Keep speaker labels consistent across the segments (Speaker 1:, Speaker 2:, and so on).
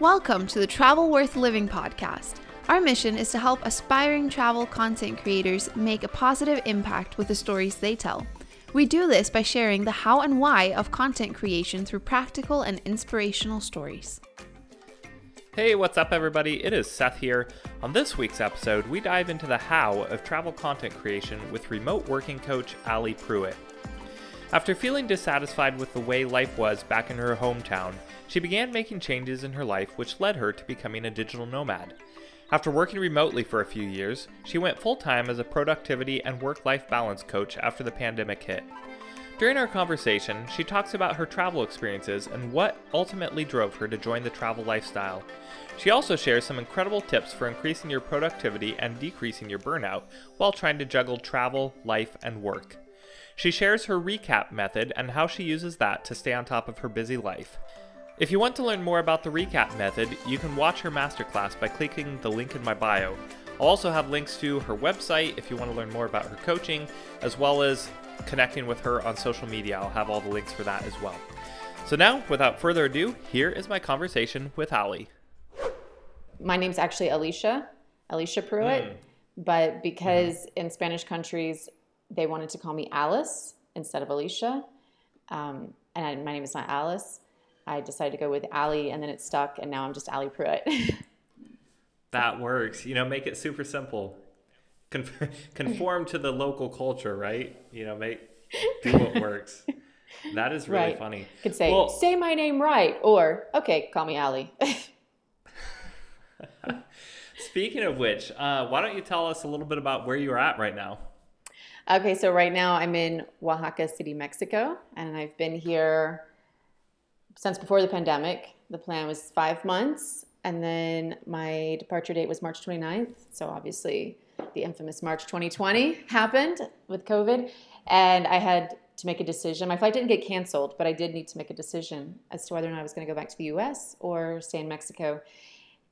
Speaker 1: Welcome to the Travel Worth Living podcast. Our mission is to help aspiring travel content creators make a positive impact with the stories they tell. We do this by sharing the how and why of content creation through practical and inspirational stories.
Speaker 2: Hey, what's up, everybody? It is Seth here. On this week's episode, we dive into the how of travel content creation with remote working coach Ali Pruitt. After feeling dissatisfied with the way life was back in her hometown, she began making changes in her life which led her to becoming a digital nomad. After working remotely for a few years, she went full time as a productivity and work life balance coach after the pandemic hit. During our conversation, she talks about her travel experiences and what ultimately drove her to join the travel lifestyle. She also shares some incredible tips for increasing your productivity and decreasing your burnout while trying to juggle travel, life, and work. She shares her recap method and how she uses that to stay on top of her busy life. If you want to learn more about the recap method, you can watch her masterclass by clicking the link in my bio. I'll also have links to her website if you want to learn more about her coaching, as well as connecting with her on social media. I'll have all the links for that as well. So now, without further ado, here is my conversation with Ali.
Speaker 3: My name's actually Alicia, Alicia Pruitt, mm. but because mm-hmm. in Spanish countries they wanted to call me Alice instead of Alicia. Um, and I, my name is not Alice. I decided to go with Ali, and then it stuck, and now I'm just Ali Pruitt.
Speaker 2: that works. You know, make it super simple. conform to the local culture, right? You know, make do what works. That is really
Speaker 3: right.
Speaker 2: funny.
Speaker 3: You could say, well, say my name right, or okay, call me Ali.
Speaker 2: Speaking of which, uh, why don't you tell us a little bit about where you're at right now?
Speaker 3: Okay, so right now I'm in Oaxaca City, Mexico, and I've been here since before the pandemic. The plan was five months, and then my departure date was March 29th. So obviously, the infamous March 2020 happened with COVID, and I had to make a decision. My flight didn't get canceled, but I did need to make a decision as to whether or not I was going to go back to the US or stay in Mexico.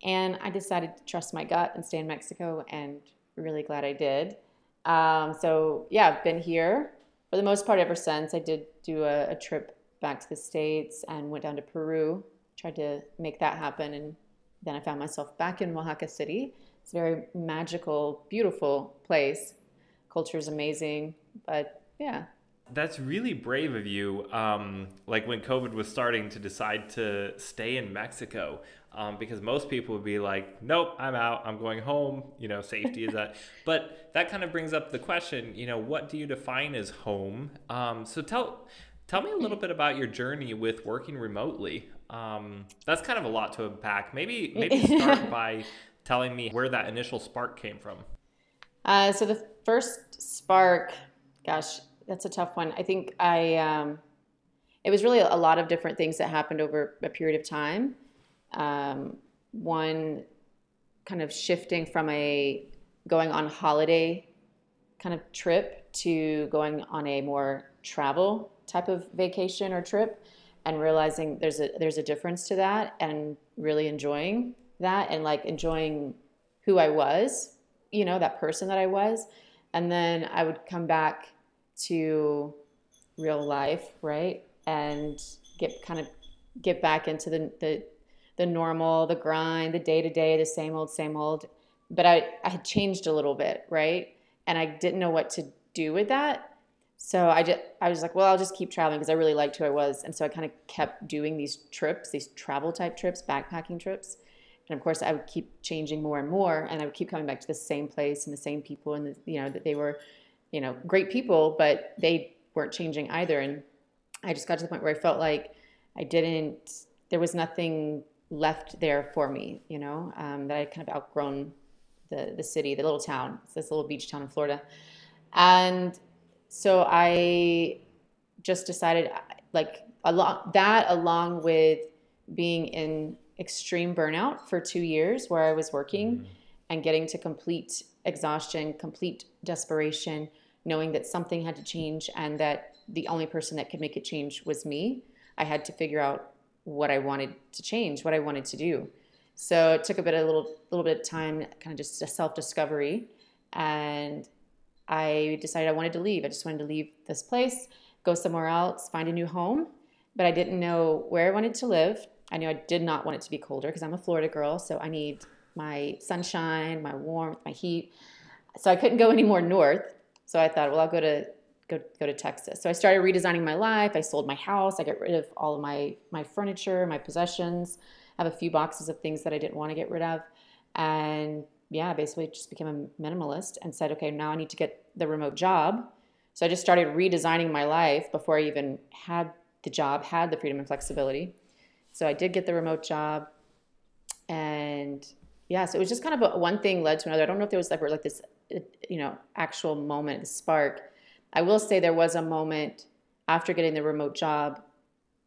Speaker 3: And I decided to trust my gut and stay in Mexico, and really glad I did. Um, so yeah, I've been here for the most part ever since. I did do a, a trip back to the States and went down to Peru, tried to make that happen. And then I found myself back in Oaxaca City. It's a very magical, beautiful place. Culture is amazing, but yeah.
Speaker 2: That's really brave of you. Um, like when COVID was starting to decide to stay in Mexico um, because most people would be like, nope, I'm out, I'm going home, you know, safety is that. But that kind of brings up the question, you know, what do you define as home? Um, so tell, tell me a little bit about your journey with working remotely. Um, that's kind of a lot to unpack. Maybe, maybe start by telling me where that initial spark came from.
Speaker 3: Uh, so the first spark, gosh, that's a tough one. I think I, um, it was really a lot of different things that happened over a period of time um, one kind of shifting from a going on holiday kind of trip to going on a more travel type of vacation or trip and realizing there's a there's a difference to that and really enjoying that and like enjoying who I was, you know, that person that I was. And then I would come back to real life, right? And get kind of get back into the the the normal, the grind, the day to day, the same old, same old. But I, I had changed a little bit, right? And I didn't know what to do with that. So I just I was like, well, I'll just keep traveling because I really liked who I was. And so I kind of kept doing these trips, these travel type trips, backpacking trips. And of course, I would keep changing more and more, and I would keep coming back to the same place and the same people, and the, you know that they were, you know, great people, but they weren't changing either. And I just got to the point where I felt like I didn't. There was nothing left there for me, you know, um, that I kind of outgrown the, the city, the little town. It's this little beach town in Florida. And so I just decided like along that along with being in extreme burnout for two years where I was working mm-hmm. and getting to complete exhaustion, complete desperation, knowing that something had to change and that the only person that could make it change was me. I had to figure out what I wanted to change, what I wanted to do. So it took a bit a little little bit of time, kind of just a self discovery, and I decided I wanted to leave. I just wanted to leave this place, go somewhere else, find a new home, but I didn't know where I wanted to live. I knew I did not want it to be colder because I'm a Florida girl, so I need my sunshine, my warmth, my heat. So I couldn't go any more north. So I thought, well, I'll go to go go to Texas. So I started redesigning my life. I sold my house. I got rid of all of my my furniture, my possessions. I have a few boxes of things that I didn't want to get rid of, and yeah, basically just became a minimalist and said, okay, now I need to get the remote job. So I just started redesigning my life before I even had the job, had the freedom and flexibility. So I did get the remote job, and yeah, so it was just kind of a, one thing led to another. I don't know if there was ever like this, you know, actual moment, spark. I will say there was a moment after getting the remote job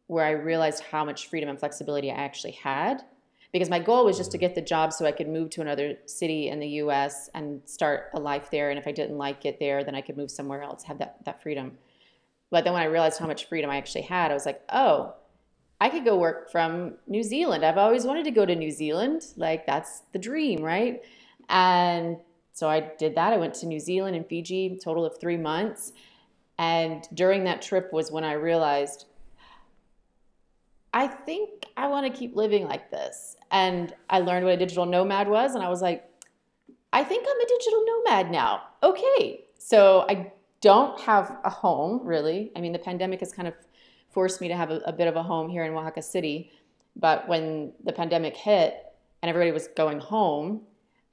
Speaker 3: where I realized how much freedom and flexibility I actually had. Because my goal was just to get the job so I could move to another city in the US and start a life there. And if I didn't like it there, then I could move somewhere else, have that, that freedom. But then when I realized how much freedom I actually had, I was like, oh, I could go work from New Zealand. I've always wanted to go to New Zealand. Like, that's the dream, right? And so I did that. I went to New Zealand and Fiji, total of three months. And during that trip was when I realized, I think I want to keep living like this. And I learned what a digital nomad was. And I was like, I think I'm a digital nomad now. Okay. So I don't have a home really. I mean, the pandemic has kind of forced me to have a, a bit of a home here in Oaxaca City. But when the pandemic hit and everybody was going home,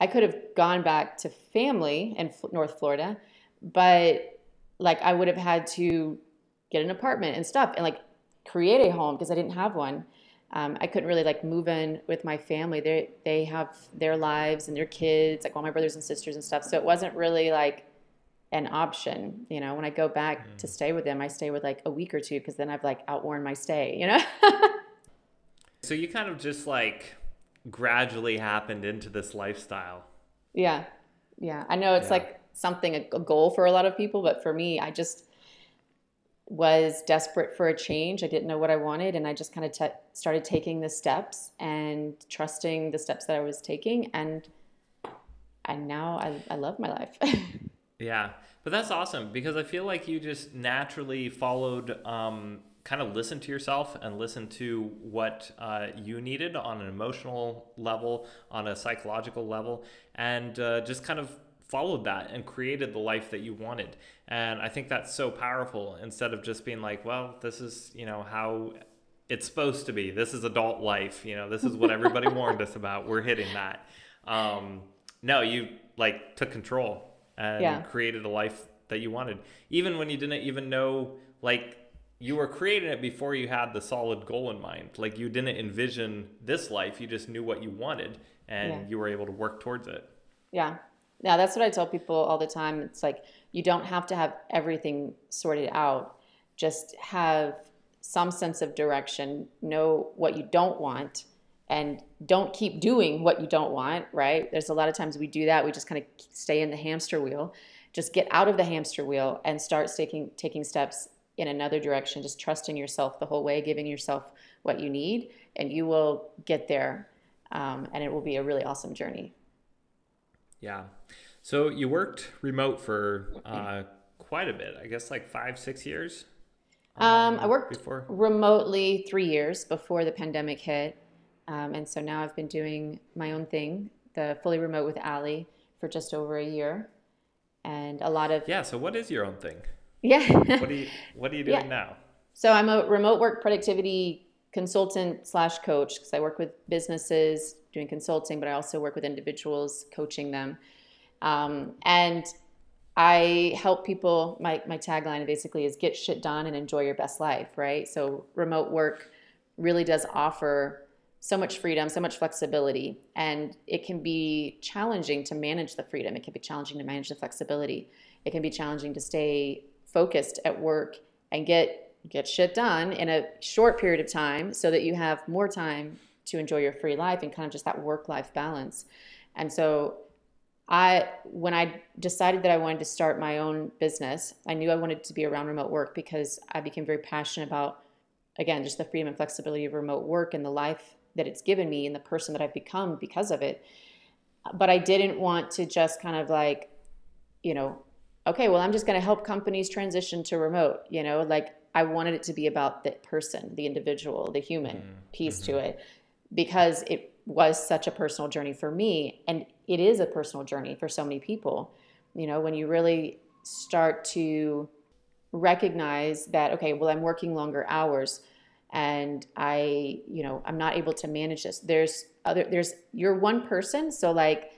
Speaker 3: I could have gone back to family in North Florida, but like I would have had to get an apartment and stuff and like create a home because I didn't have one. Um, I couldn't really like move in with my family. They they have their lives and their kids, like all my brothers and sisters and stuff. So it wasn't really like an option. You know, when I go back mm. to stay with them, I stay with like a week or two because then I've like outworn my stay, you know?
Speaker 2: so you kind of just like gradually happened into this lifestyle.
Speaker 3: Yeah. Yeah. I know it's yeah. like something, a goal for a lot of people, but for me, I just was desperate for a change. I didn't know what I wanted. And I just kind of t- started taking the steps and trusting the steps that I was taking. And and now I, I love my life.
Speaker 2: Yeah, but that's awesome because I feel like you just naturally followed, um, kind of listen to yourself and listen to what uh, you needed on an emotional level, on a psychological level, and uh, just kind of followed that and created the life that you wanted. And I think that's so powerful instead of just being like, well, this is, you know, how it's supposed to be. This is adult life. You know, this is what everybody warned us about. We're hitting that. Um, no, you like took control and yeah. created a life that you wanted even when you didn't even know like you were creating it before you had the solid goal in mind like you didn't envision this life you just knew what you wanted and yeah. you were able to work towards it
Speaker 3: yeah yeah that's what i tell people all the time it's like you don't have to have everything sorted out just have some sense of direction know what you don't want and don't keep doing what you don't want, right? There's a lot of times we do that. We just kind of stay in the hamster wheel. Just get out of the hamster wheel and start taking taking steps in another direction. Just trusting yourself the whole way, giving yourself what you need, and you will get there. Um, and it will be a really awesome journey.
Speaker 2: Yeah. So you worked remote for uh, quite a bit. I guess like five, six years.
Speaker 3: Um, I um, worked before? remotely three years before the pandemic hit. Um, and so now I've been doing my own thing, the fully remote with Ali, for just over a year, and a lot of
Speaker 2: yeah. So what is your own thing?
Speaker 3: Yeah.
Speaker 2: what are you What are you doing yeah. now?
Speaker 3: So I'm a remote work productivity consultant slash coach because I work with businesses doing consulting, but I also work with individuals coaching them, um, and I help people. My my tagline basically is get shit done and enjoy your best life. Right. So remote work really does offer so much freedom, so much flexibility, and it can be challenging to manage the freedom. It can be challenging to manage the flexibility. It can be challenging to stay focused at work and get get shit done in a short period of time so that you have more time to enjoy your free life and kind of just that work life balance. And so I when I decided that I wanted to start my own business, I knew I wanted to be around remote work because I became very passionate about again just the freedom and flexibility of remote work and the life that it's given me and the person that I've become because of it. But I didn't want to just kind of like, you know, okay, well, I'm just going to help companies transition to remote. You know, like I wanted it to be about the person, the individual, the human
Speaker 2: Mm-hmm.
Speaker 3: piece to it because it was such a personal journey for me and it is a personal journey for so many people. You know, when you really start to recognize that okay, well I'm working longer hours and I, you know, I'm not able to manage this. There's other there's you're one person, so like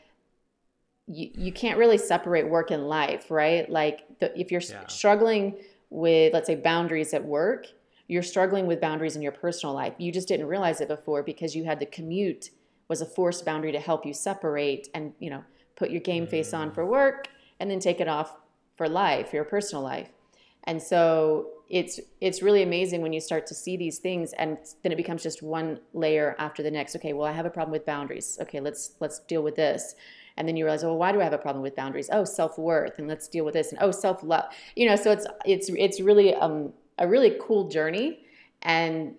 Speaker 3: you, you can't really separate work and life, right? Like the, if you're
Speaker 2: Yeah.
Speaker 3: struggling with, let's say, boundaries at work, you're struggling with boundaries in your personal life. You just didn't realize it before because you had the commute was a forced boundary to help you separate and, you know, put your game face on for mm. work and then take it off for life, your personal life. And so it's it's really amazing when you start to see these things and then it becomes just one layer after the next. Okay, well I have a problem with boundaries. Okay, let's let's deal with this. And then you realize, oh, why do I have a problem with boundaries? Oh, self-worth, and let's deal with this. And oh, self-love. You know, so it's it's it's really um, a really cool journey. And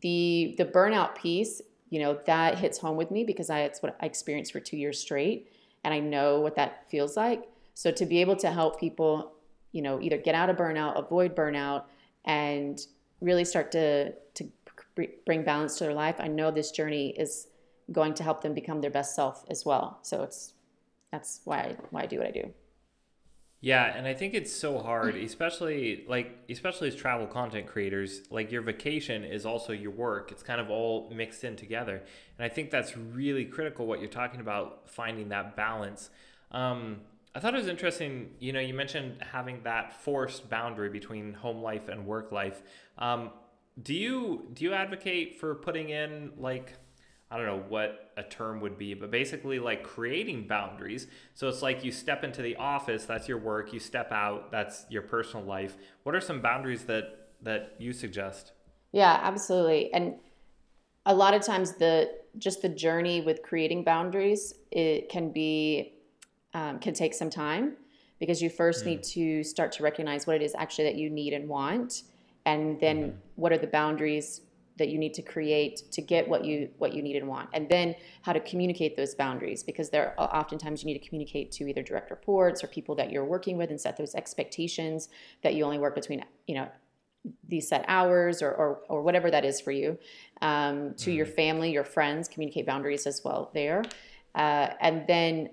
Speaker 3: the the burnout piece, you know, that hits home with me because I it's what I experienced for two years straight, and I know what that feels like. So to be able to help people, you know, either get out of burnout, avoid burnout, and really start to to bring balance to their life, I know this journey is going to help them become their best self as well. So it's that's why I, why I do what I do.
Speaker 2: Yeah, and I think it's so hard, especially like especially as travel content creators, like your vacation is also your work. It's kind of all mixed in together. And I think that's really critical what you're talking about finding that balance. Um, I thought it was interesting, you know, you mentioned having that forced boundary between home life and work life. Um, do you do you advocate for putting in like I don't know what a term would be, but basically like creating boundaries. So it's like you step into the office, that's your work, you step out, that's your personal life. What are some boundaries that that you suggest?
Speaker 3: Yeah, absolutely. And a lot of times the just the journey with creating boundaries it can be um, can take some time because you first need to start to recognize what it is actually that you need and want and then what are the boundaries that you need to create to get what you what you need and want. And then how to communicate those boundaries because there are oftentimes you need to communicate to either direct reports or people that you're working with and set those expectations that you only work between you know these set hours or, or, or whatever that is for you um, to your family your friends communicate boundaries as well there. Uh, and then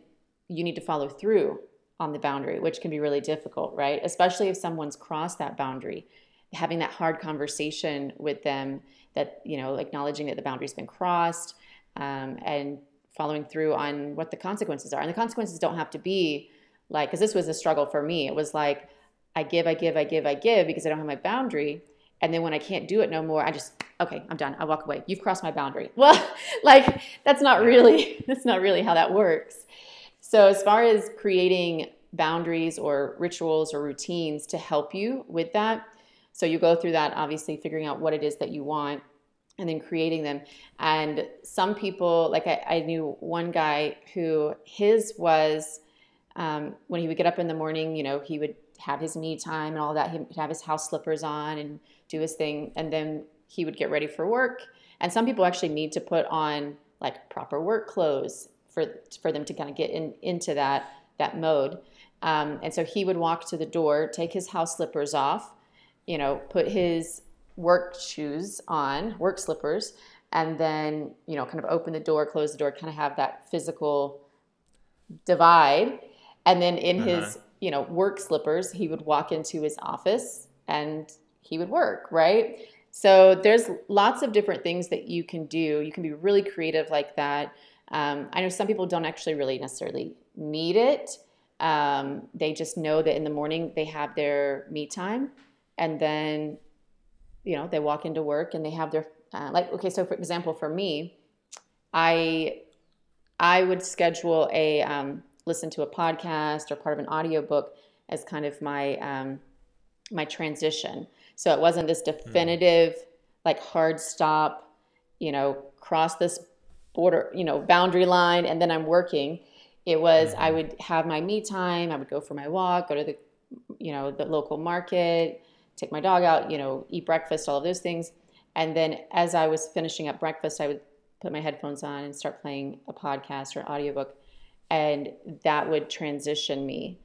Speaker 3: you need to follow through on the boundary which can be really difficult right? Especially if someone's crossed that boundary having that hard conversation with them that you know acknowledging that the boundary's been crossed um, and following through on what the consequences are. And the consequences don't have to be like because this was a struggle for me. It was like i give i give i give i give because i don't have my boundary. And then when i can't do it no more i just okay i'm done. I walk away. You've crossed my boundary. Well like that's not really that's not really how that works. So as far as creating boundaries or rituals or routines to help you with that so you go through that, obviously figuring out what it is that you want and then creating them. And some people, like I, I knew one guy who his was um, when he would get up in the morning, you know, he would have his me time and all that. He'd have his house slippers on and do his thing. And then he would get ready for work. And some people actually need to put on like proper work clothes for, for them to kind of get in, into that, that mode. Um, and so he would walk to the door, take his house slippers off, you know, put his work shoes on, work slippers, and then, you know, kind of open the door, close the door, kind of have that physical divide. And then in his, you know, work slippers, he would walk into his office and he would work, right? So there's lots of different things that you can do. You can be really creative like that. Um, I know some people don't actually really necessarily need it. Um, they just know that in the morning they have their me time and then you know they walk into work and they have their uh, like okay so for example for me i i would schedule a um, listen to a podcast or part of an audiobook as kind of my um, my transition. So it wasn't this definitive like hard stop you know cross this border you know boundary line and then i'm working. It was i would have my me time. I would go for my walk go to the you know the local market take my dog out, you know, eat breakfast, all of those things. And then as I was finishing up breakfast, I would put my headphones on and start playing a podcast or audiobook. And that would transition me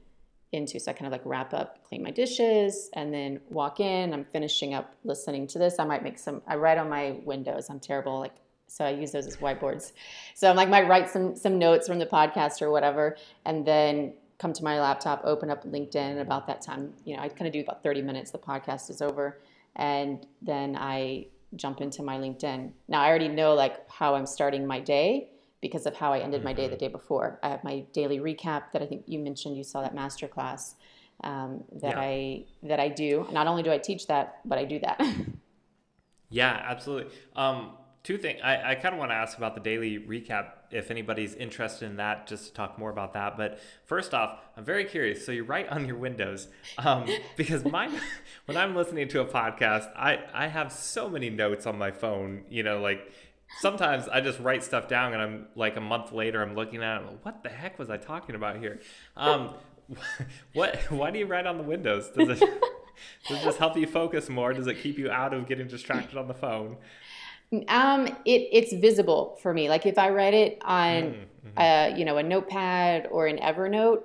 Speaker 3: into. So I kind of like wrap up, clean my dishes, and then walk in. I'm finishing up listening to this. I might make some. I write on my windows. I'm terrible. Like so, I use those as whiteboards. So I'm like might write some some notes from the podcast or whatever, and then come to my laptop, open up LinkedIn. And about that time, you know, I kind of do about 30 minutes. The podcast is over, and then I jump into my LinkedIn. Now I already know like how I'm starting my day because of how I ended my day the mm-hmm. day before. I have my daily recap that I think you mentioned. You saw that master class um, that yeah. I that I do. Not only do I teach that, but I do that.
Speaker 2: yeah, absolutely. Um, two things. I, I kind of want to ask about the daily recap if anybody's interested in that, just to talk more about that. But first off, I'm very curious. So you write on your windows um, because when I'm listening to a podcast, I I have so many notes on my phone. You know, like sometimes I just write stuff down and I'm like a month later I'm looking at it, what the heck was I talking about here? Um, what why do you write on the windows? Does it does it just help you focus more? Does it keep you out of getting distracted on the phone?
Speaker 3: Um, it it's visible for me. Like if I write it on mm-hmm. uh, you know, a notepad or an Evernote,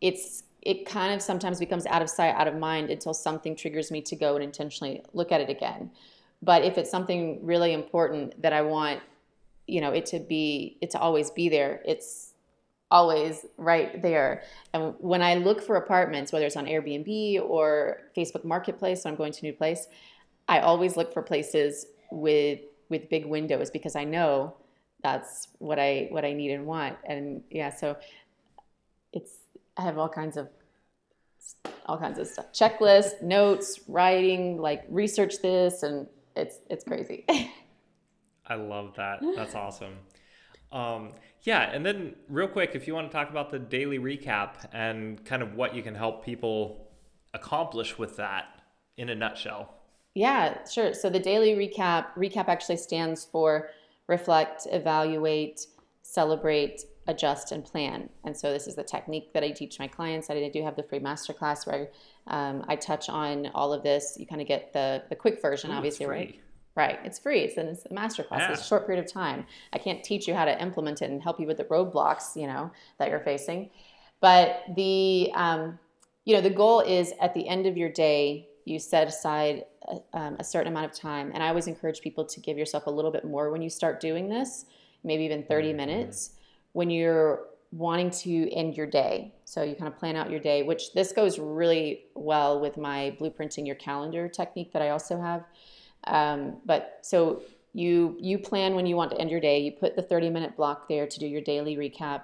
Speaker 3: it's it kind of sometimes becomes out of sight, out of mind until something triggers me to go and intentionally look at it again. But if it's something really important that I want, you know, it to be, it to always be there, it's always right there. And when I look for apartments, whether it's on Airbnb or Facebook Marketplace, so I'm going to a new place, I always look for places with with big windows because I know that's what I what I need and want. And yeah, so it's I have all kinds of all kinds of stuff. Checklist, notes, writing, like research this and it's it's crazy.
Speaker 2: I love that. That's awesome. Um, yeah, and then real quick, if you want to talk about the daily recap and kind of what you can help people accomplish with that in a nutshell.
Speaker 3: Yeah, sure. So the daily recap recap actually stands for reflect, evaluate, celebrate, adjust, and plan. And so this is the technique that I teach my clients. I do have the free masterclass where um, I touch on all of this. You kind of get the the quick version, Ooh, obviously, right? Right. It's free. It's, it's a master class. Yeah. It's a short period of time. I can't teach you how to implement it and help you with the roadblocks, you know, that you're facing. But the, um, you know, the goal is at the end of your day, you set aside a, um, a certain amount of time. And I always encourage people to give yourself a little bit more when you start doing this, maybe even 30 mm-hmm. minutes. When you're wanting to end your day. So you kind of plan out your day, which this goes really well with my blueprinting your calendar technique that I also have. Um, but so you you plan when you want to end your day. You put the 30 minute block there to do your daily recap.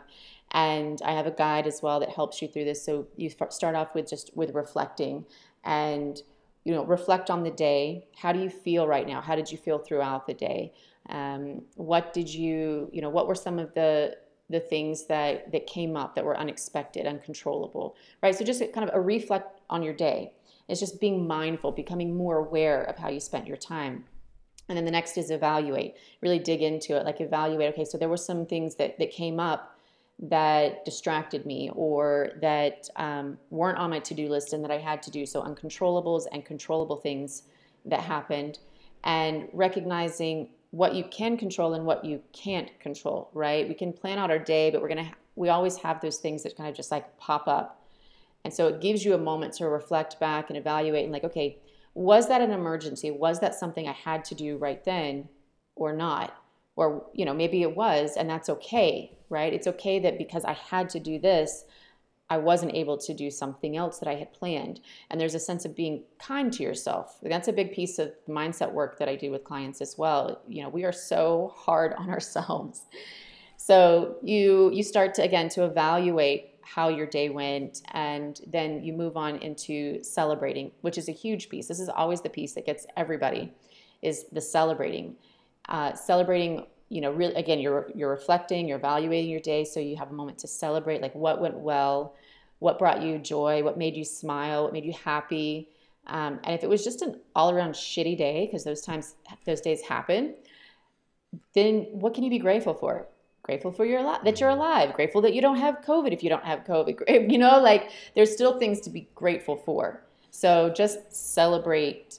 Speaker 3: And I have a guide as well that helps you through this. So you start off with just with reflecting and you know reflect on the day. How do you feel right now? How did you feel throughout the day? Um, what did you you know what were some of the the things that that came up that were unexpected, uncontrollable, right? So just kind of a reflect on your day. It's just being mindful, becoming more aware of how you spent your time. And then the next is evaluate. Really dig into it, like evaluate. Okay, so there were some things that that came up that distracted me or that um, weren't on my to-do list and that I had to do. So uncontrollables and controllable things that happened, and recognizing what you can control and what you can't control, right? We can plan out our day, but we're going to, we always have those things that kind of just like pop up. And so it gives you a moment to reflect back and evaluate and like, okay, was that an emergency? Was that something I had to do right then or not? Or, you know, maybe it was, and that's okay, right? It's okay that because I had to do this, I wasn't able to do something else that I had planned. And there's a sense of being kind to yourself. That's a big piece of mindset work that I do with clients as well. You know, we are so hard on ourselves. So you you start to again to evaluate how your day went and then you move on into celebrating, which is a huge piece. This is always the piece that gets everybody is the celebrating. Uh, celebrating you know really again you're you're reflecting you're evaluating your day so you have a moment to celebrate like what went well what brought you joy what made you smile what made you happy. Um, and if it was just an all-around shitty day because those times those days happen then what can you be grateful for? Grateful for your li- that you're alive. Grateful that you don't have covid if you don't have covid. You know like there's still things to be grateful for. So just celebrate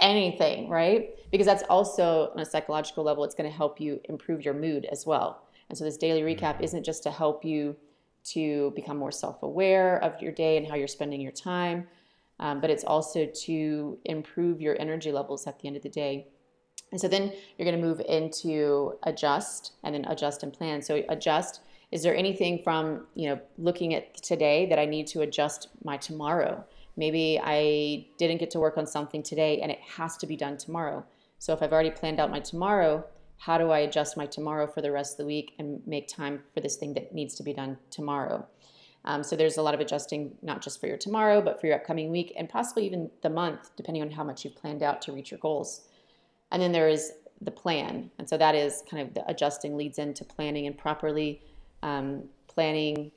Speaker 3: anything right because that's also on a psychological level it's going to help you improve your mood as well and so this daily recap mm-hmm. isn't just to help you to become more self aware of your day and how you're spending your time. Um, but it's also to improve your energy levels at the end of the day. And so then you're going to move into adjust and then adjust and plan. So adjust is there anything from, you know, looking at today that I need to adjust my tomorrow? Maybe I didn't get to work on something today and it has to be done tomorrow. So if I've already planned out my tomorrow, how do I adjust my tomorrow for the rest of the week and make time for this thing that needs to be done tomorrow? Um, so there's a lot of adjusting, not just for your tomorrow, but for your upcoming week and possibly even the month, depending on how much you've planned out to reach your goals. And then there is the plan. And so that is kind of the adjusting leads into planning and properly um, planning,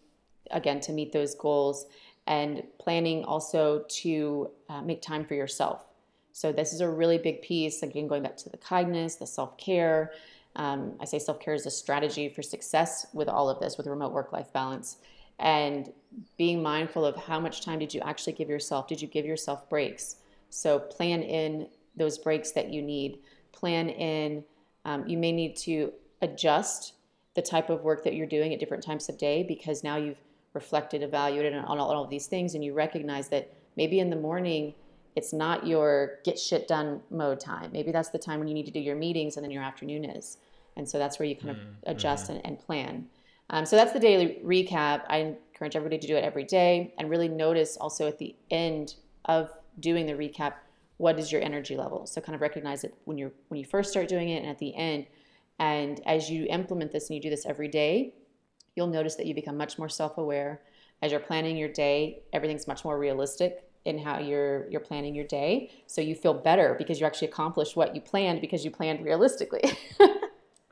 Speaker 3: again, to meet those goals and planning also to uh, make time for yourself. So this is a really big piece. Again, going back to the kindness, the self care. Um, I say self care is a strategy for success with all of this, with remote work life balance, and being mindful of how much time did you actually give yourself? Did you give yourself breaks? So plan in those breaks that you need. Plan in. Um, you may need to adjust the type of work that you're doing at different times of day because now you've reflected, evaluated on all, all of these things, and you recognize that maybe in the morning it's not your get shit done mode time. Maybe that's the time when you need to do your meetings and then your afternoon is. And so that's where you kind of mm-hmm. adjust and, and, plan. Um, so that's the daily recap. I encourage everybody to do it every day and really notice also at the end of doing the recap what is your energy level. So kind of recognize it when you're when you first start doing it and at the end. And as you implement this and you do this every day, you'll notice that you become much more self-aware. As you're planning your day, everything's much more realistic in how you're you're planning your day. So you feel better because you actually accomplished what you planned because you planned realistically.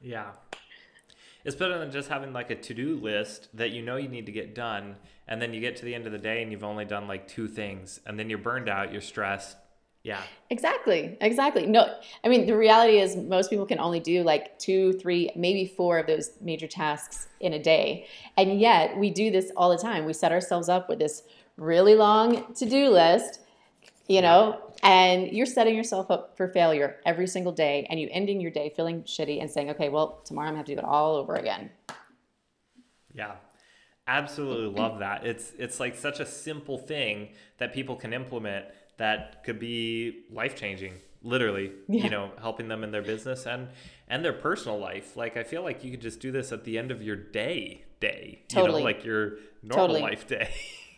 Speaker 2: Yeah. It's better than just having like a to-do list that you know you need to get done and then you get to the end of the day and you've only done like two things and then you're burned out you're stressed yeah
Speaker 3: exactly exactly no i mean the reality is most people can only do like two three maybe four of those major tasks in a day and yet we do this all the time we set ourselves up with this really long to do list, you know, and you're setting yourself up for failure every single day and you ending your day feeling shitty and saying, okay, well, tomorrow I'm gonna have to do it all over again.
Speaker 2: Yeah. Absolutely love that. It's it's like such a simple thing that people can implement that could be life changing literally yeah. you know helping them in their business and and their personal life like i feel like you could just do this at the end of your day day totally. you know like your normal totally. life day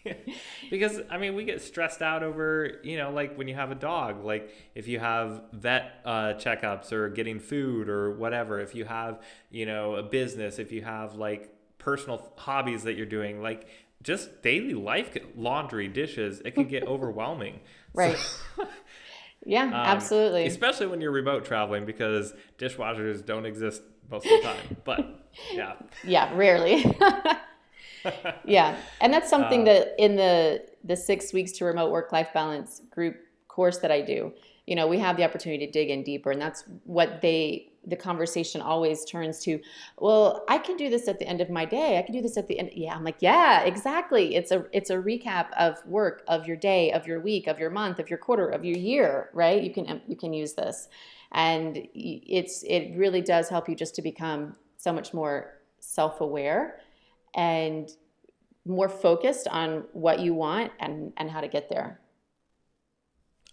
Speaker 2: because I mean, we get stressed out over, you know, like when you have a dog, like if you have vet uh, checkups or getting food or whatever, if you have, you know, a business, if you have like personal hobbies that you're doing, like just daily life, laundry, dishes, it can get overwhelming.
Speaker 3: Right. So, yeah, um, absolutely.
Speaker 2: Especially when you're remote traveling because dishwashers don't exist most of the time. But yeah.
Speaker 3: Yeah, rarely yeah, and that's something uh, that in the the six weeks to remote work life balance group course that I do, you know, we have the opportunity to dig in deeper, and that's what they the conversation always turns to well i can do this at the end of my day i can do this at the end yeah i'm like yeah exactly it's a it's a recap of work of your day of your week of your month of your quarter of your year right you can you can use this and it's it really does help you just to become so much more self-aware and more focused on what you want and, and how to get there.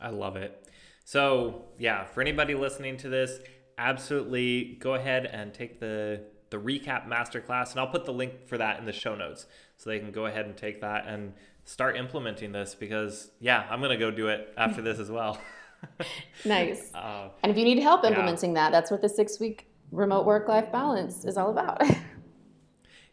Speaker 2: I love it. So, yeah, for anybody listening to this, absolutely go ahead and take the the recap masterclass and I'll put the link for that in the show notes so they can go ahead and take that and start implementing this because yeah, I'm going to go do it after this as well.
Speaker 3: nice. Uh, and if you need help implementing yeah. that, that's what the 6 week remote work life balance is all about.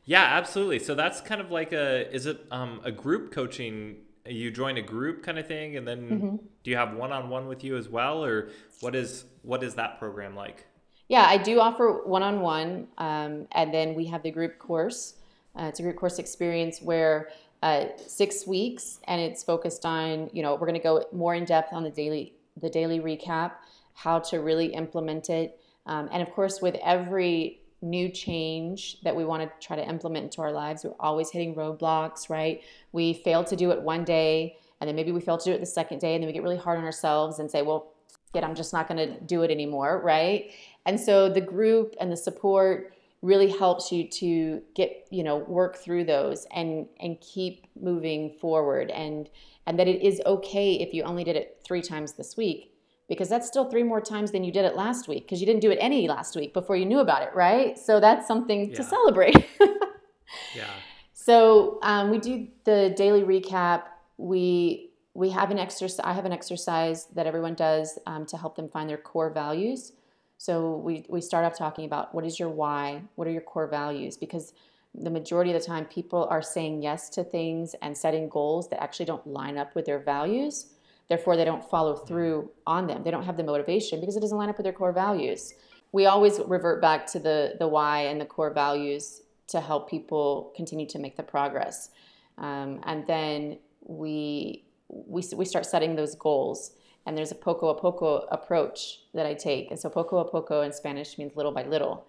Speaker 2: Yeah, absolutely. So that's kind of like a is it um, a group coaching? You join a group kind of thing, and then mm-hmm. Do you have one on one with you as well, or what is what is that program like?
Speaker 3: Yeah, I do offer one on one, and then we have the group course. Uh, it's a group course experience where uh, six weeks, and it's focused on you know we're going to go more in depth on the daily the daily recap, how to really implement it, um, and of course with every new change that we want to try to implement into our lives. We're always hitting roadblocks, right? We fail to do it one day, and then maybe we fail to do it the second day, and then we get really hard on ourselves and say, well, it, I'm just not going to do it anymore, right? And so the group and the support really helps you to get you know work through those and and keep moving forward and and that it is okay if you only did it three times this week because that's still three more times than you did it last week because you didn't do it any last week before you knew about it right so that's something
Speaker 2: Yeah.
Speaker 3: to celebrate
Speaker 2: Yeah.
Speaker 3: so um, we do the daily recap. We we have an exercise. I have an exercise that everyone does um, to help them find their core values. So we we start off talking about what is your why, what are your core values, because the majority of the time people are saying yes to things and setting goals that actually don't line up with their values. Therefore, they don't follow through on them. They don't have the motivation because it doesn't line up with their core values. We always revert back to the the why and the core values to help people continue to make the progress. Um, and then we, we, we start setting those goals. And there's a poco a poco approach that I take. And so poco a poco in Spanish means little by little.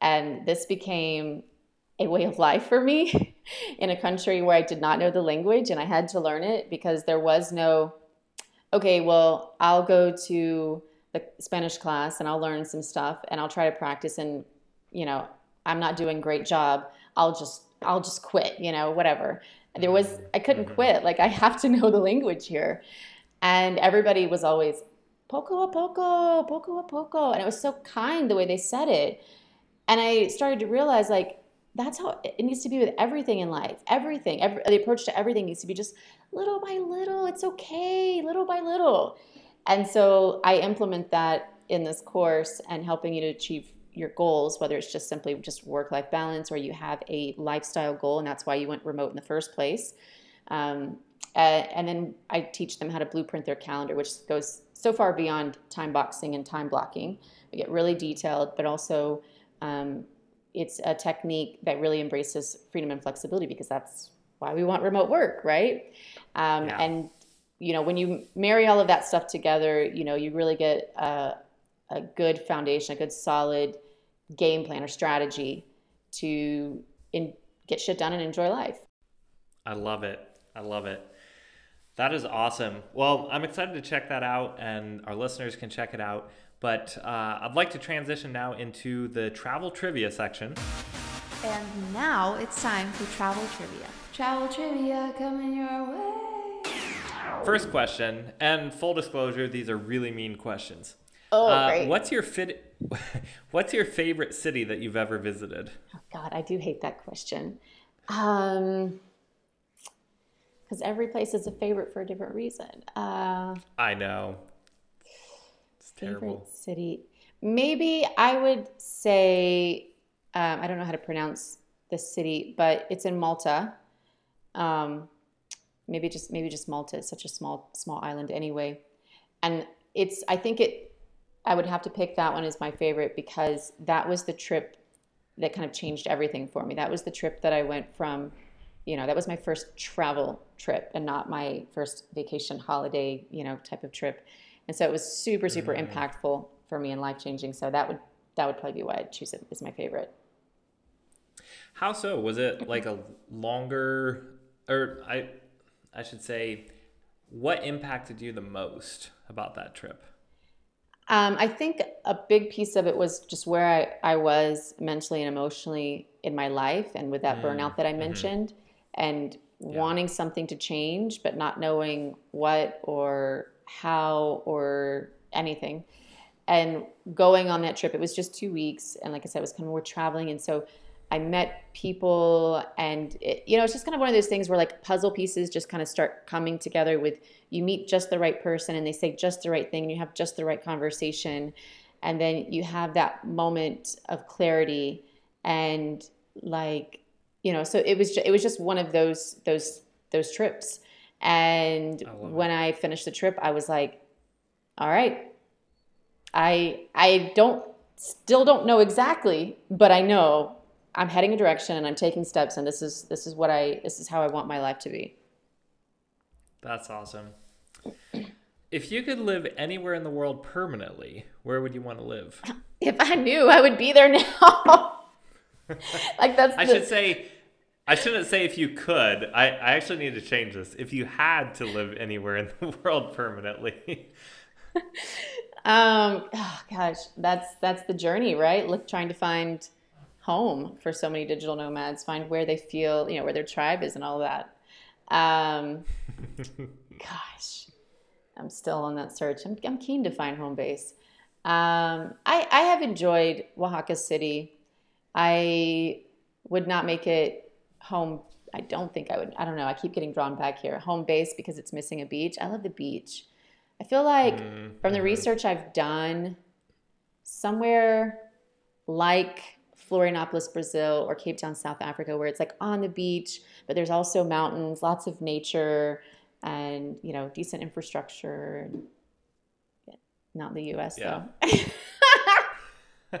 Speaker 3: And this became a way of life for me in a country where I did not know the language and I had to learn it because there was no, okay, well, I'll go to the Spanish class and I'll learn some stuff and I'll try to practice and, you know, I'm not doing great job. I'll just I'll just quit, you know, whatever. There was I couldn't mm-hmm. quit. Like I have to know the language here. And everybody was always poco a poco, poco a poco. And it was so kind the way they said it. And I started to realize like that's how it needs to be with everything in life. Everything, every, the approach to everything needs to be just little by little. It's okay, little by little. And so I implement that in this course and helping you to achieve your goals, whether it's just simply just work life balance or you have a lifestyle goal and that's why you went remote in the first place. Um, uh, and then I teach them how to blueprint their calendar, which goes so far beyond time boxing and time blocking. We get really detailed, but also um, it's a technique that really embraces freedom and flexibility because that's why we want remote work, right? Um,
Speaker 2: Yeah.
Speaker 3: And you know, when you marry all of that stuff together, you know, you really get a, a good foundation, a good solid game plan or strategy to in, get shit done and enjoy life.
Speaker 2: I love it. I love it. That is awesome. Well, I'm excited to check that out, and our listeners can check it out. But uh, I'd like to transition now into the travel trivia section.
Speaker 1: And now it's time for travel trivia. Travel trivia coming your way.
Speaker 2: First question, and full disclosure, these are really mean questions.
Speaker 3: Oh,
Speaker 2: Uh,
Speaker 3: great.
Speaker 2: What's your fit? What's your favorite city that you've ever visited?
Speaker 3: Oh, God, I do hate that question. Um, because every place is a favorite for a different reason. Uh,
Speaker 2: I know. It's
Speaker 3: favorite
Speaker 2: terrible.
Speaker 3: city. Maybe I would say um, I don't know how to pronounce the city, but it's in Malta. Um, maybe just maybe just Malta. It's such a small small island anyway, and it's I think it. I would have to pick that one as my favorite because that was the trip that kind of changed everything for me. That was the trip that I went from, you know, that was my first travel trip and not my first vacation holiday, you know, type of trip. And so it was super, super mm. impactful for me and life changing. So that would that would probably be why I'd choose it as my favorite.
Speaker 2: How so? Was it like a longer, or I, I should say, what impacted you the most about that trip?
Speaker 3: Um, I think a big piece of it was just where I, I was mentally and emotionally in my life and with that burnout that I mentioned and wanting something to change, but not knowing what or how or anything. And going on that trip, it was just two weeks. And like I said, it was kind of more traveling. And so I met people and it, you know, it's just kind of one of those things where like puzzle pieces just kind of start coming together with you meet just the right person and they say just the right thing and you have just the right conversation. And then you have that moment of clarity and like you know so it was ju- it was just one of those those those trips. And
Speaker 2: I
Speaker 3: when i finished the trip i was like all right. I i don't still don't know exactly but i know i'm heading a direction and i'm taking steps and this is this is what i this is how i want my life to be
Speaker 2: That's awesome. If you could live anywhere in the world permanently, where would you want to live?
Speaker 3: if i knew i would be there now like that's
Speaker 2: I
Speaker 3: the-
Speaker 2: should say, I shouldn't say if you could. I, I actually need to change this. If you had to live anywhere in the world permanently.
Speaker 3: Um, oh gosh, that's that's the journey, right? Look, trying to find home for so many digital nomads, find where they feel, you know, where their tribe is and all that. Um, gosh, I'm still on that search. I'm, I'm keen to find home base. Um, I, I have enjoyed Oaxaca City. I would not make it home. I don't think I would. I don't know. I keep getting drawn back here. Home base because it's missing a beach. I love the beach. I feel like
Speaker 2: Mm,
Speaker 3: from the
Speaker 2: mhm.
Speaker 3: research I've done, somewhere like Florianopolis, Brazil, or Cape Town, South Africa, where it's like on the beach, but there's also mountains, lots of nature, and you know, decent infrastructure. Not the U.S.
Speaker 2: Yeah.
Speaker 3: though.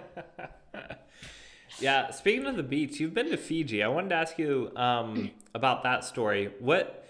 Speaker 2: yeah, speaking of the beach, you've been to Fiji. I wanted to ask you um, about that story. What?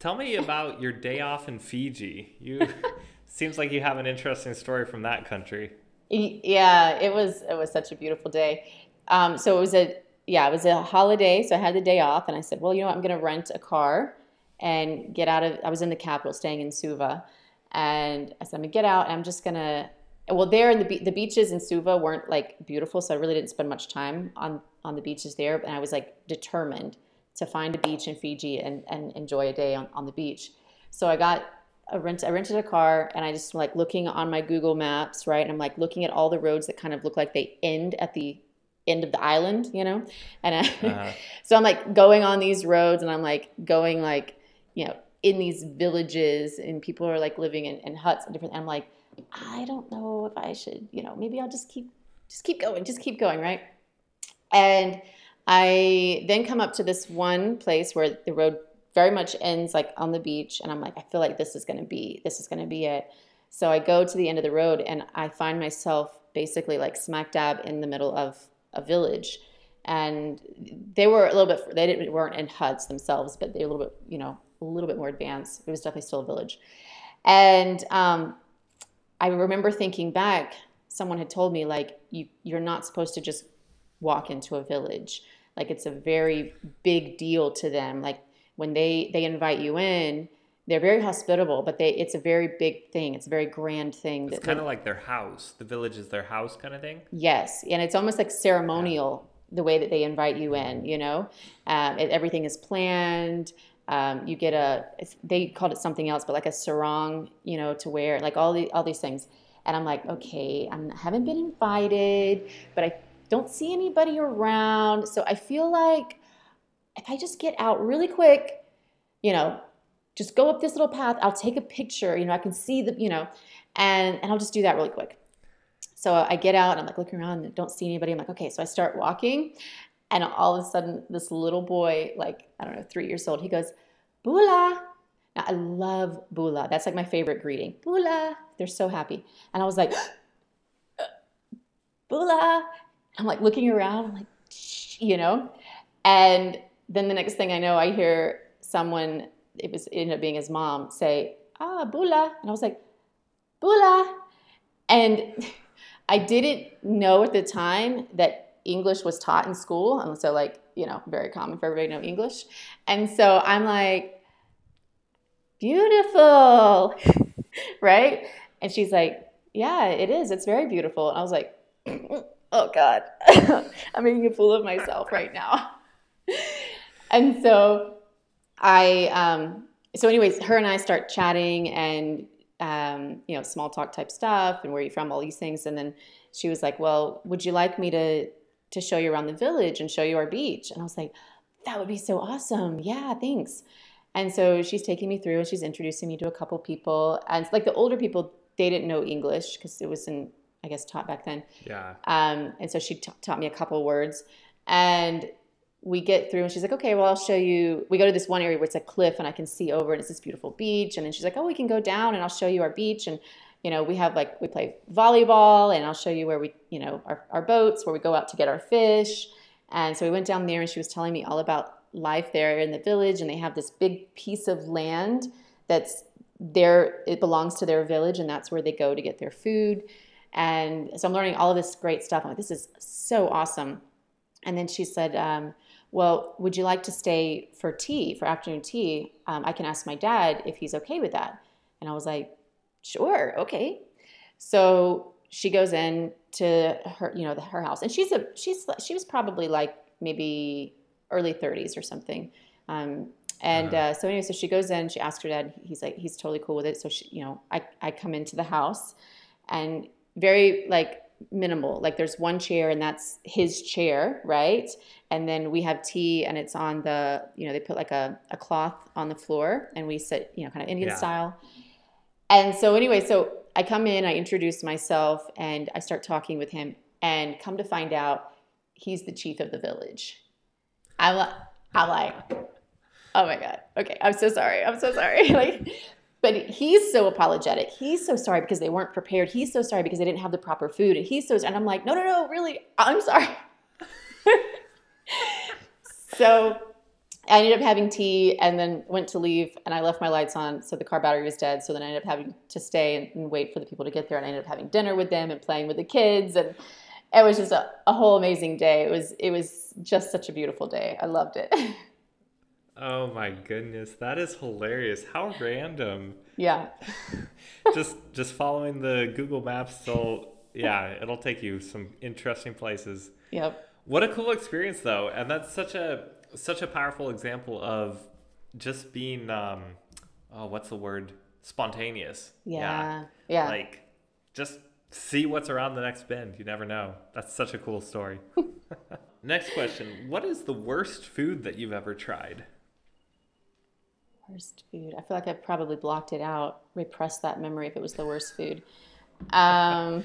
Speaker 2: Tell me about your day off in Fiji. You seems like you have an interesting story from that country.
Speaker 3: Yeah, it was it was such a beautiful day. Um, so it was a yeah, it was a holiday. So I had the day off, and I said, well, you know what, I'm going to rent a car and get out of. I was in the capital, staying in Suva, and I said, I'm gonna get out, and I'm just gonna. Well, there in the be- the beaches in Suva weren't like beautiful, so I really didn't spend much time on on the beaches there. And I was like determined to find a beach in Fiji and and enjoy a day on, on the beach. So I got a rent I rented a car and I just like looking on my Google Maps, right? And I'm like looking at all the roads that kind of look like they end at the end of the island, you know? And I,
Speaker 2: Uh,
Speaker 3: so I'm like going on these roads and I'm like going like, you know, in these villages and people are like living in, in huts and different. And I'm like, I don't know if I should, you know, maybe I'll just keep, just keep going, just keep going, right? And I then come up to this one place where the road very much ends like on the beach. And I'm like, I feel like this is going to be, this is going to be it. So I go to the end of the road and I find myself basically like smack dab in the middle of a village. And they were a little bit, they didn't, weren't in huts themselves, but they're a little bit, you know, a little bit more advanced. It was definitely still a village. And um, I remember thinking back, someone had told me like, you, you're not supposed to just walk into a village. Like it's a very big deal to them. Like when they, they invite you in, they're very hospitable, but they, it's a very big thing. It's a very grand thing.
Speaker 2: it's kind of like their house. The village is their house, kind of thing.
Speaker 3: Yes, and it's almost like ceremonial the way that they invite you in. You know, um, it, everything is planned. Um, you get a they called it something else, but like a sarong, you know, to wear, like all the all these things. And I'm like, okay, I'm, I haven't been invited, but I don't see anybody around, so I feel like if I just get out really quick, you know, just go up this little path. I'll take a picture. You know, I can see the, you know, and and I'll just do that really quick. So I get out and I'm like looking around and don't see anybody. I'm like, okay. So I start walking, and all of a sudden, this little boy, like I don't know, three years old, he goes, "Bula." Now I love bula. That's like my favorite greeting. Bula. They're so happy, and I was like, "Bula." I'm like looking around. I'm like, you know, and then the next thing I know, I hear someone. It was it ended up being his mom say, "Ah, bula," and I was like, "Bula," and I didn't know at the time that English was taught in school, and so like you know, very common for everybody to know English, and so I'm like, beautiful, right? And she's like, yeah, it is. It's very beautiful. And I was like, oh God, I'm making a fool of myself right now. and so I, um, so anyways, her and I start chatting and, um, you know, small talk type stuff and where are you from, all these things. And then she was like, well, would you like me to, to show you around the village and show you our beach? And I was like, that would be so awesome. Yeah, thanks. And so she's taking me through and she's introducing me to a couple people. And it's like the older people, they didn't know English because it wasn't, I guess, taught back then.
Speaker 2: Yeah.
Speaker 3: Um, and so she t- taught me a couple words. And we get through and she's like, okay, well, I'll show you. We go to this one area where it's a cliff and I can see over and it's this beautiful beach. And then she's like, oh, we can go down and I'll show you our beach. And, you know, we have like, we play volleyball and I'll show you where we, you know, our, our boats, where we go out to get our fish. And so we went down there and she was telling me all about life there in the village. And they have this big piece of land that's there, it belongs to their village and that's where they go to get their food. And so I'm learning all of this great stuff. I'm like, this is so awesome. And then she said, um, well, would you like to stay for tea, for afternoon tea? Um, I can ask my dad if he's okay with that. And I was like, sure, okay. So she goes in to her, you know, the, her house. And she's a she's she was probably like maybe early 30s or something. Um, and
Speaker 2: Uh-huh.
Speaker 3: uh, so anyway, so she goes in. She asks her dad. He's like, he's totally cool with it. So she, you know, I I come into the house, and very like minimal. Like there's one chair, and that's his chair, right? And then we have tea, and it's on the, you know, they put like a, a cloth on the floor, and we sit, you know, kind of Indian
Speaker 2: Yeah.
Speaker 3: style. And so anyway, so I come in, I introduce myself, and I start talking with him, and come to find out, he's the chief of the village. I'm I'm like, oh my god, okay, I'm so sorry, I'm so sorry, like. But he's so apologetic. He's so sorry because they weren't prepared. He's so sorry because they didn't have the proper food. And he's so and I'm like, no, no, no, really, I'm sorry. so I ended up having tea and then went to leave and I left my lights on so the car battery was dead. So then I ended up having to stay and, and wait for the people to get there and I ended up having dinner with them and playing with the kids and it was just a, a whole amazing day. It was it was just such a beautiful day. I loved it.
Speaker 2: Oh my goodness, that is hilarious. How random.
Speaker 3: yeah.
Speaker 2: just just following the Google Maps will yeah, it'll take you some interesting places.
Speaker 3: Yep.
Speaker 2: What a cool experience though. And that's such a such a powerful example of just being um oh what's the word? Spontaneous.
Speaker 3: Yeah. Yeah.
Speaker 2: Like just see what's around the next bend. You never know. That's such a cool story. next question. What is the worst food that you've ever tried?
Speaker 3: Worst food. I feel like I probably blocked it out, repressed that memory if it was the worst food. Um,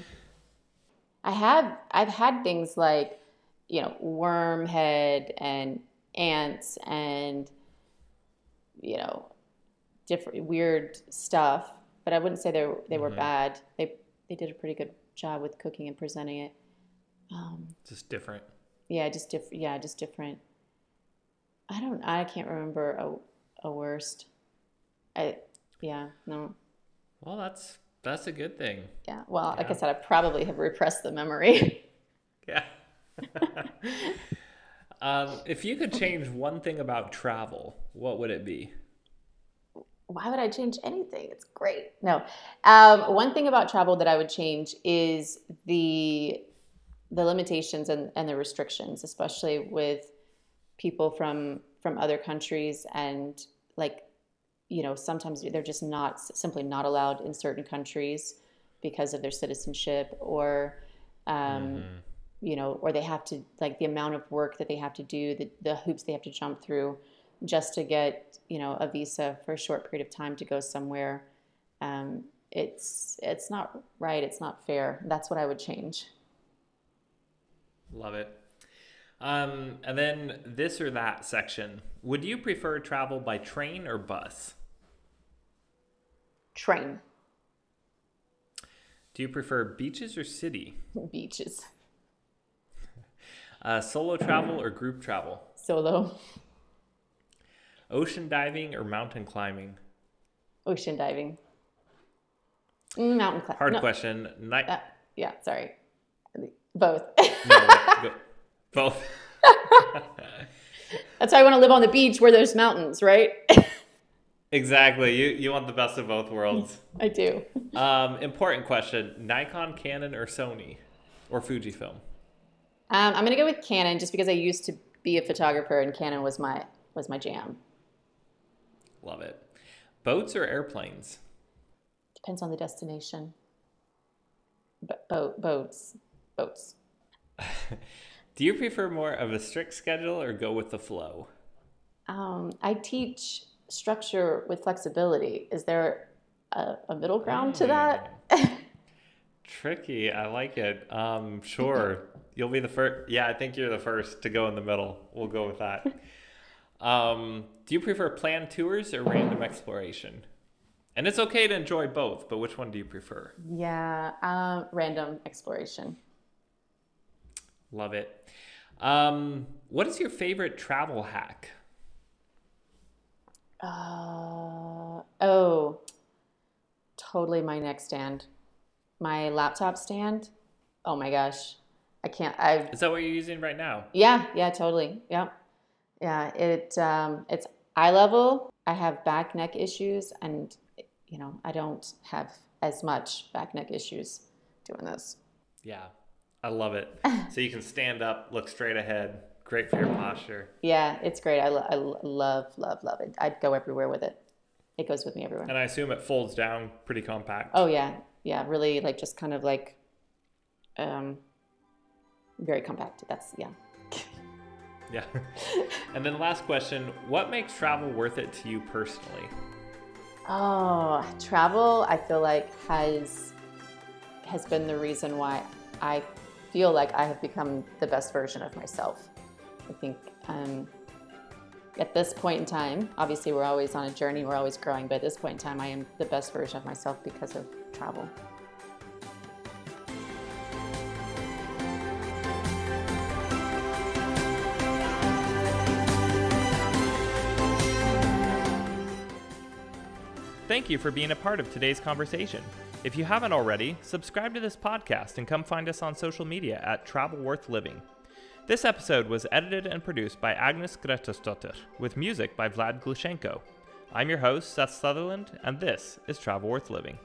Speaker 3: I have I've had things like, you know, worm head and ants and you know, different weird stuff, but I wouldn't say they were, they were
Speaker 2: Mhm.
Speaker 3: bad. They they did a pretty good job with cooking and presenting it. Um,
Speaker 2: Just different.
Speaker 3: yeah, just different. Yeah, just different. I don't. I can't remember a a worst. I yeah no
Speaker 2: Well, that's that's a good thing.
Speaker 3: yeah. Well, like I said, I probably have repressed the memory.
Speaker 2: Yeah. um, if you could change one thing about travel, what would it be?
Speaker 3: Why would I change anything? It's great. No, um, one thing about travel that I would change is the the limitations and, and the restrictions, especially with people from from other countries and like you know sometimes they're just not simply not allowed in certain countries because of their citizenship or um, you know or they have to like the amount of work that they have to do the, the hoops they have to jump through just to get you know a visa for a short period of time to go somewhere um, it's it's not right it's not fair. That's what i would change.
Speaker 2: Love it. Um, and then this or that section. Would you prefer travel by train or bus?
Speaker 3: train
Speaker 2: Do you prefer beaches or city?
Speaker 3: beaches
Speaker 2: Uh, solo travel or group travel?
Speaker 3: solo
Speaker 2: Ocean diving or mountain climbing?
Speaker 3: ocean diving Mm, mountain climbing
Speaker 2: Hard
Speaker 3: no,
Speaker 2: question. Night.
Speaker 3: uh, yeah sorry both
Speaker 2: no, both.
Speaker 3: that's why i want to live on the beach where there's mountains right
Speaker 2: exactly. You you want the best of both worlds.
Speaker 3: i do
Speaker 2: Um, important question: Nikon, Canon, or Sony, or Fujifilm?
Speaker 3: um, i'm going to go with canon just because i used to be a photographer and canon was my was my jam
Speaker 2: Love it. Boats or airplanes?
Speaker 3: depends on the destination Bo- boat boats boats
Speaker 2: Do you prefer more of a strict schedule or go with the flow?
Speaker 3: Um, I teach structure with flexibility. Is there a, a middle ground to that?
Speaker 2: Tricky. I like it. Um, sure. You'll be the first. Yeah, I think you're the first to go in the middle. We'll go with that. Um, do you prefer planned tours or random exploration? And it's okay to enjoy both, but which one do you prefer?
Speaker 3: yeah, um, random exploration.
Speaker 2: Love it. Um, what is your favorite travel hack?
Speaker 3: Uh, oh, totally my neck stand. My laptop stand. Oh my gosh. I can't, I,
Speaker 2: Is that what you're using right now?
Speaker 3: yeah, yeah, totally. Yeah, Yeah, it, um, it's eye level. I have back neck issues and, you know, I don't have as much back neck issues doing this.
Speaker 2: Yeah. I love it. so you can stand up, look straight ahead. Great for your posture.
Speaker 3: Yeah, it's great. I, lo- I love, love, love it. I'd go everywhere with it. It goes with me everywhere.
Speaker 2: And I assume it folds down pretty compact.
Speaker 3: Oh yeah, yeah. Really, like just kind of like, um, very compact. That's yeah.
Speaker 2: Yeah. and then last question, what makes travel worth it to you personally?
Speaker 3: Oh, travel. I feel like has has been the reason why I feel like I have become the best version of myself. I think um, at this point in time, obviously we're always on a journey, we're always growing, but at this point in time, I am the best version of myself because of travel.
Speaker 2: Thank you for being a part of today's conversation. If you haven't already, subscribe to this podcast and come find us on social media at Travel Worth Living. This episode was edited and produced by Agnes Gretosdottir, with music by Vlad Glushenko. I'm your host, Seth Sutherland, and this is Travel Worth Living.